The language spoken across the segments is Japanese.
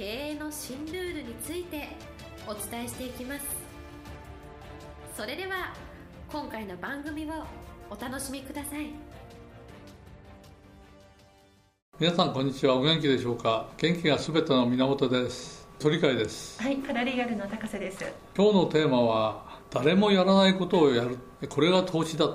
経営の新ルールについてお伝えしていきます。それでは今回の番組をお楽しみください。皆さんこんにちは。お元気でしょうか？元気がすべての源です。鳥飼です。はいパラリーガルの高瀬です。今日のテーマは誰もやらないことをやる。これが投資だ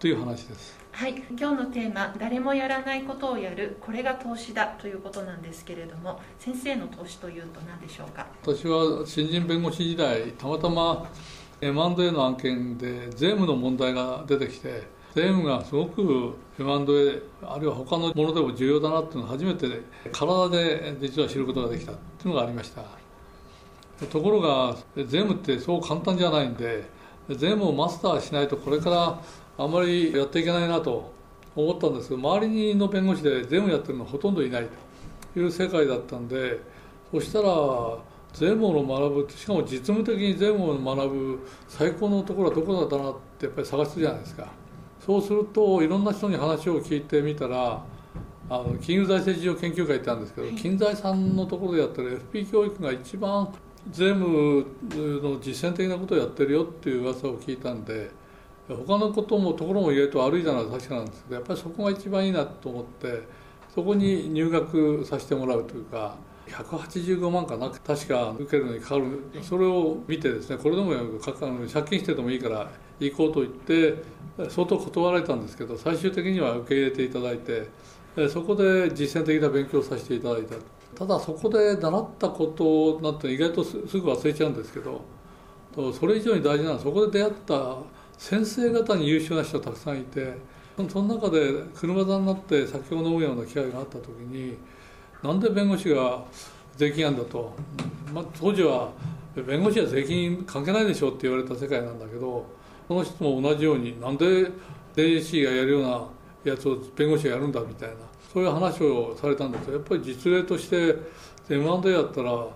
という話ですはい今日のテーマ「誰もやらないことをやるこれが投資だ」ということなんですけれども先生の投資というと何でしょうか？私は新人弁護士時代たまたま M&A の案件で税務の問題が出てきて税務がすごく M&A あるいは他のものでも重要だなっていうのを初めて体で実は知ることができたっていうのがありました。ところが税務ってそう簡単じゃないんで税務をマスターしないとこれからあんまりやっていけないなと思ったんですけど周りの弁護士で税務やってるのほとんどいないという世界だったんでそしたら税務を学ぶしかも実務的に税務を学ぶ最高のところはどこだったなってやっぱり探すじゃないですか。そうするといろんな人に話を聞いてみたらあの金融財政事情研究会ってあるんですけど、金財さんのところでやってる FP 教育が一番税務の実践的なことをやってるよっていう噂を聞いたんで他のこともところも意外と悪いじゃない確かなんですけどやっぱりそこが一番いいなと思ってそこに入学させてもらうというか185万かな確か受けるのにかかるそれを見てですねこれでも借金してでもいいから行こうと言って相当断られたんですけど最終的には受け入れていただいてそこで実践的な勉強をさせていただいた。ただそこで習ったことなんて意外とすぐ忘れちゃうんですけどそれ以上に大事なのはそこで出会った先生方に優秀な人たくさんいてその中で車座になって酒を飲むような機会があった時になんで弁護士が税金案だと、まあ、当時は弁護士は税金関係ないでしょって言われた世界なんだけどその人も同じようになんで税理士がやるようなやつを弁護士がやるんだみたいなそういう話をされたんですよやっぱり実例として M&A やったら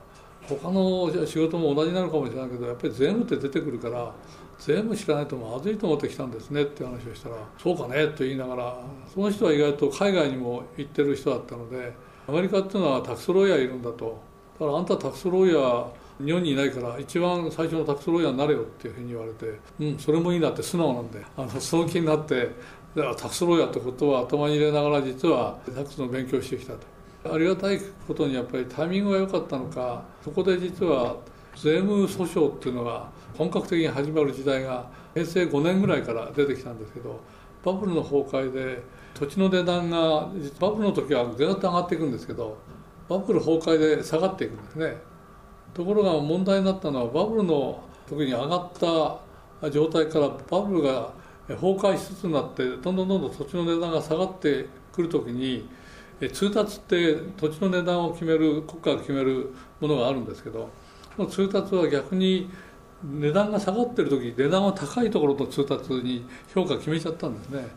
他の仕事も同じになるかもしれないけどやっぱり税務って出てくるから税務知らないとまずいと思ってきたんですねって話をしたらそうかねと言いながらその人は意外と海外にも行ってる人だったのでアメリカっていうのはタクスロイヤーいるんだと。だからあんたタクスロイヤー日本にいないから一番最初のタクスロイヤーになれよっていうふうに言われてうんそれもいいなって素直なんであのその気になってだからタクスロイヤーってことは頭に入れながら実はタクスの勉強してきたと。ありがたいことにやっぱりタイミングが良かったのかそこで実は税務訴訟っていうのが本格的に始まる時代が平成5年ぐらいから出てきたんですけどバブルの崩壊で土地の値段がバブルの時はぐっと上がっていくんですけどバブル崩壊で下がっていくんですね。ところが問題になったのはバブルの時に上がった状態からバブルが崩壊しつつになってどんどんどんどん土地の値段が下がってくる時に通達って土地の値段を決める国家が決めるものがあるんですけどの通達は逆に値段が下がってる時値段が高いところと通達に評価決めちゃったんですね。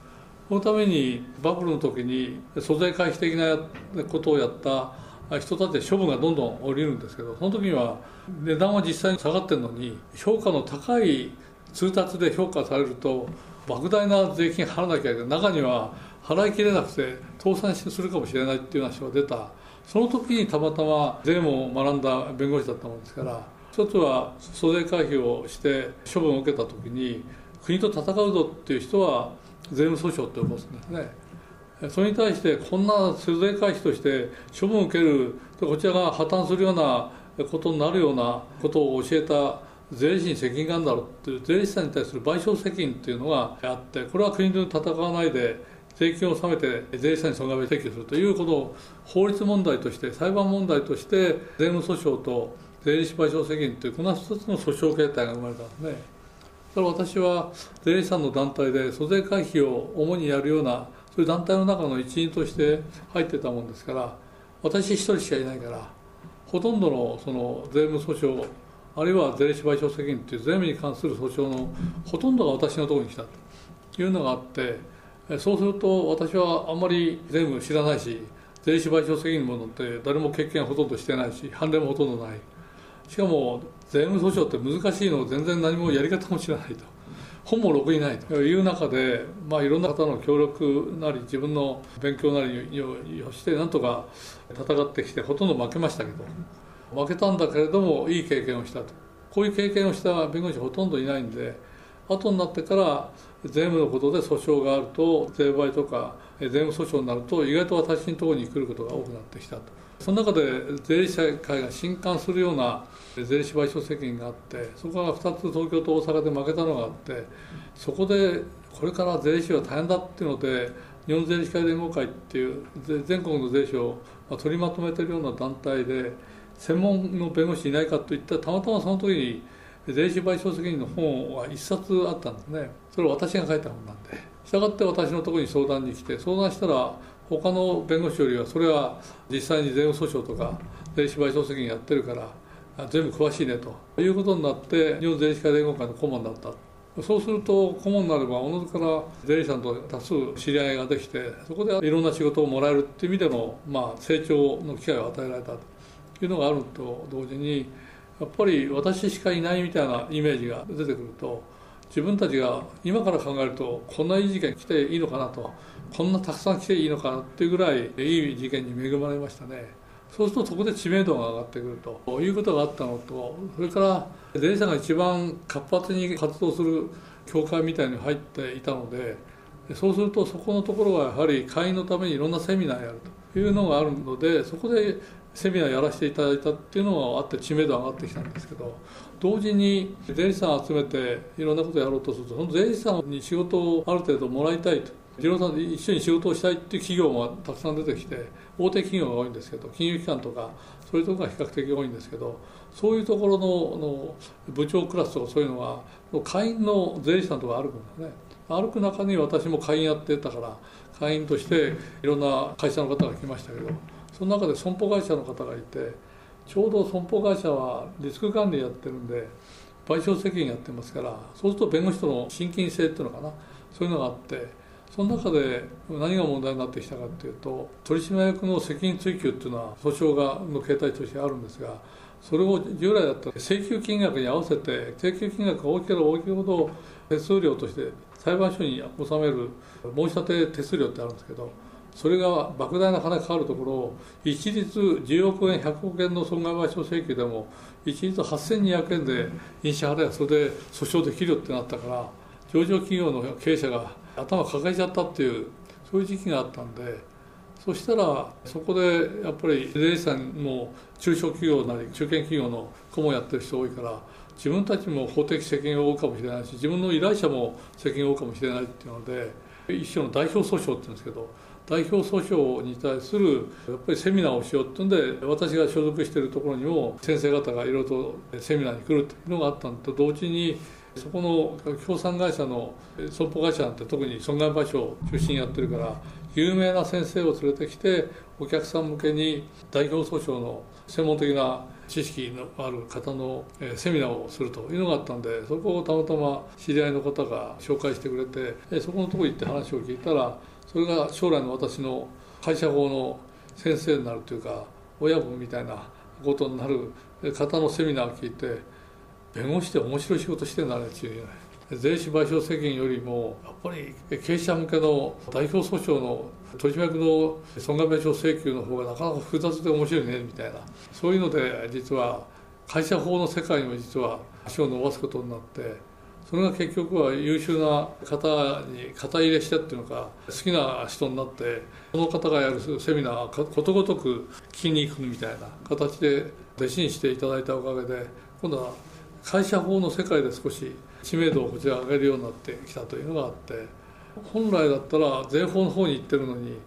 そのためにバブルの時に租税回避的なことをやった人たちで処分がどんどん降りるんですけどその時には値段は実際に下がってるのに評価の高い通達で評価されると莫大な税金払わなきゃいけない。中には払いきれなくて倒産するかもしれないっていう話が出た。その時にたまたま税務を学んだ弁護士だったもんですから一つは租税回避をして処分を受けた時に国と戦うぞっていう人は税務訴訟って起こすんですね。それに対してこんな租税回避として処分を受けるこちらが破綻するようなことになるようなことを教えた税理士に責任があるんだろうっていう税理士さんに対する賠償責任っていうのがあってこれは国と戦わないで税金を納めて税理士さんに損害を請求するということを法律問題として裁判問題として税務訴訟と税理士賠償責任というこの2つの訴訟形態が生まれたんですね。だから私は税理士さんの団体で租税回避を主にやるようなそういう団体の中の一員として入ってたもんですから私一人しかいないからほとんどのその税務訴訟あるいは税理士賠償責任という税務に関する訴訟のほとんどが私のところに来たというのがあってそうすると私はあんまり税務知らないし税理士賠償責任のものって誰も経験ほとんどしてないし判例もほとんどない。しかも税務訴訟って難しいのを全然何もやり方も知らないと。本もろくにないと。いう中で、まあ、いろんな方の協力なり自分の勉強なりをしてなんとか戦ってきてほとんど負けましたけど負けたんだけれどもいい経験をしたと。こういう経験をした弁護士ほとんどいないんで後になってから税務のことで訴訟があると税賠とか税務訴訟になると意外と私のところに来ることが多くなってきたと。その中で税理士会が震撼するような税理士賠償責任があってそこが2つ東京と大阪で負けたのがあってそこでこれから税理士は大変だっていうので日本税理士会連合会っていう全国の税理士を取りまとめてるような団体で専門の弁護士いないかといったらたまたまその時に税理士賠償責任の本は1冊あったんですね。それを私が書いた本なんで。したがって私のところに相談に来て相談したら他の弁護士よりはそれは実際に税務訴訟とか税理士賠償責任やってるから全部詳しいねということになって日本税理士会連合会の顧問になった。そうすると顧問になればおのずから税理士さんと多数知り合いができてそこでいろんな仕事をもらえるっていう意味での、まあ、成長の機会を与えられたというのがあると同時にやっぱり私しかいないみたいなイメージが出てくると自分たちが今から考えるとこんないい事件来ていいのかなとこんなたくさん来ていいのかなっていうぐらいいい事件に恵まれましたね。そうするとそこで知名度が上がってくるということがあったのとそれから税理士さんが一番活発に活動する協会みたいに入っていたのでそうするとそこのところはやはり会員のためにいろんなセミナーやるというのがあるのでそこでセミナーやらせていただいたっていうのがあって知名度上がってきたんですけど同時に税理士さん集めていろんなことをやろうとするとその税理士さんに仕事をある程度もらいたいと。次郎さんで一緒に仕事をしたいっていう企業もたくさん出てきて大手企業が多いんですけど金融機関とかそういうところが比較的多いんですけどそういうところのの部長クラスとかそういうのは会員の税理士さんとか歩くんですね。歩く中に私も会員やってたから会員としていろんな会社の方が来ましたけどその中で損保会社の方がいてちょうど損保会社はリスク管理やってるんで賠償責任やってますからそうすると弁護士との親近性っていうのかなそういうのがあってその中で何が問題になってきたかっていうと取締役の責任追及っていうのは訴訟がの形態としてあるんですがそれを従来だったら請求金額に合わせて請求金額が大きければ大きいほど手数料として裁判所に納める申し立て手数料ってあるんですけどそれが莫大な金かかるところを一律10億円100億円の損害賠償請求でも一律8200円で印紙払えばそれで訴訟できるよってなったから上場企業の経営者が頭抱えちゃったっていうそういう時期があったんでそしたらそこでやっぱり税理士さんも中小企業なり中堅企業の顧問やってる人多いから自分たちも法的責任を負うかもしれないし自分の依頼者も責任を負うかもしれないっていうので一種の代表訴訟って言うんですけど代表訴訟に対するやっぱりセミナーをしようっていうんで私が所属しているところにも先生方がいろいろとセミナーに来るというのがあったのと同時にそこの協賛会社の損保会社なんて特に損害賠償を中心にやってるから有名な先生を連れてきてお客さん向けに代表訴訟の専門的な知識のある方のセミナーをするというのがあったんでそこをたまたま知り合いの方が紹介してくれてそこのとこ行って話を聞いたらそれが将来の私の会社法の先生になるというか親分みたいなことになる方のセミナーを聞いて弁護士って面白い仕事してんだねっていう税理士賠償責任よりもやっぱり経営者向けの代表訴訟の取締役の損害賠償請求の方がなかなか複雑で面白いねみたいな。そういうので実は会社法の世界にも実は足を伸ばすことになってそれが結局は優秀な方に肩入れしてっていうのか好きな人になってその方がやるセミナーことごとく聞きに行くみたいな形で弟子にしていただいたおかげで今度は会社法の世界で少し知名度をこちら上げるようになってきたというのがあって本来だったら税法の方に行ってるのに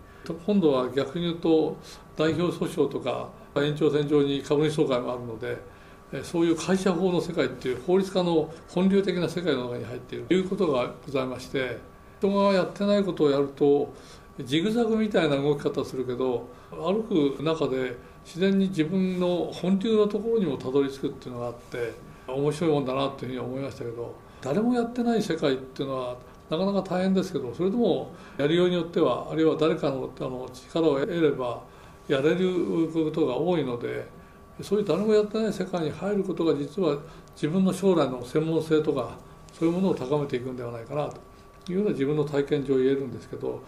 今度は逆に言うと代表訴訟とか延長線上に株主総会もあるのでそういう会社法の世界っていう法律家の本流的な世界の中に入っているということがございまして人がやってないことをやるとジグザグみたいな動き方するけど歩く中で自然に自分の本流のところにもたどり着くっていうのがあって面白いもんだなっていうふうに思いましたけど誰もやってない世界っていうのはなかなか大変ですけどそれでもやりようによってはあるいは誰かのあの力を得ればやれることが多いのでそういう誰もやってない世界に入ることが実は自分の将来の専門性とかそういうものを高めていくんではないかなというような自分の体験上言えるんですけど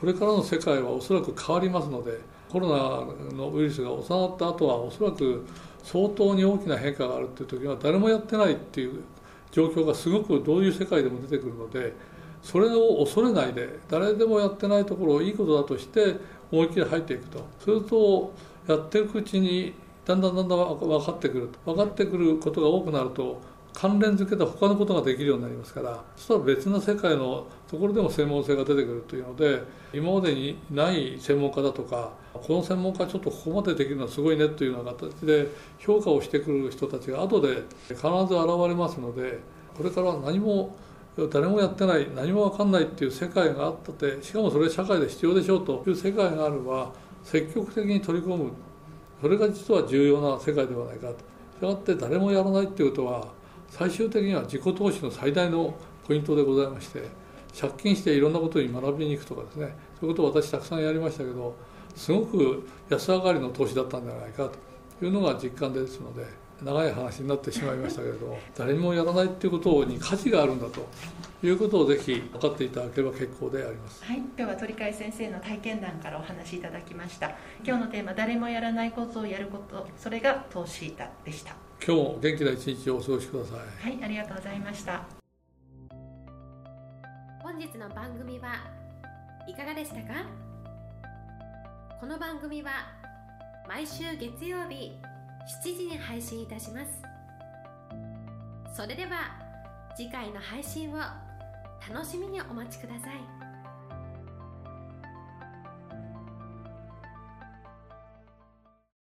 これからの世界はおそらく変わりますのでコロナのウイルスが収まった後はおそらく相当に大きな変化があるっていう時は誰もやってないっていう状況がすごくどういう世界でも出てくるのでそれを恐れないで誰でもやってないところをいいことだとして思いっきり入っていくと。するとやっていくうちにだんだんだんだん分かってくる分かってくることが多くなると関連付けた他のことができるようになりますから。そしたら別の世界のところでも専門性が出てくるというので今までにない専門家だとかこの専門家ちょっとここまでできるのはすごいねというような形で評価をしてくる人たちが後で必ず現れますのでこれからは何も誰もやってない何も分かんないっていう世界があったってしかもそれは社会で必要でしょうという世界があれば積極的に取り込む。それが実は重要な世界ではないかと。したがって誰もやらないっていうことは最終的には自己投資の最大のポイントでございまして借金していろんなことに学びに行くとかですね。そういうことを私たくさんやりましたけどすごく安上がりの投資だったんじゃないかというのが実感ですので長い話になってしまいましたけれど誰もやらないっていうことに価値があるんだということをぜひ分かっていただければ結構であります。はい今日は鳥飼先生の体験談からお話しいただきました。今日のテーマ誰もやらないことをやることそれが投資だでした。今日も元気な一日をお過ごしください。はいありがとうございました。本日の番組はいかがでしたか？この番組は毎週月曜日7時に配信いたします。それでは次回の配信を楽しみにお待ちください。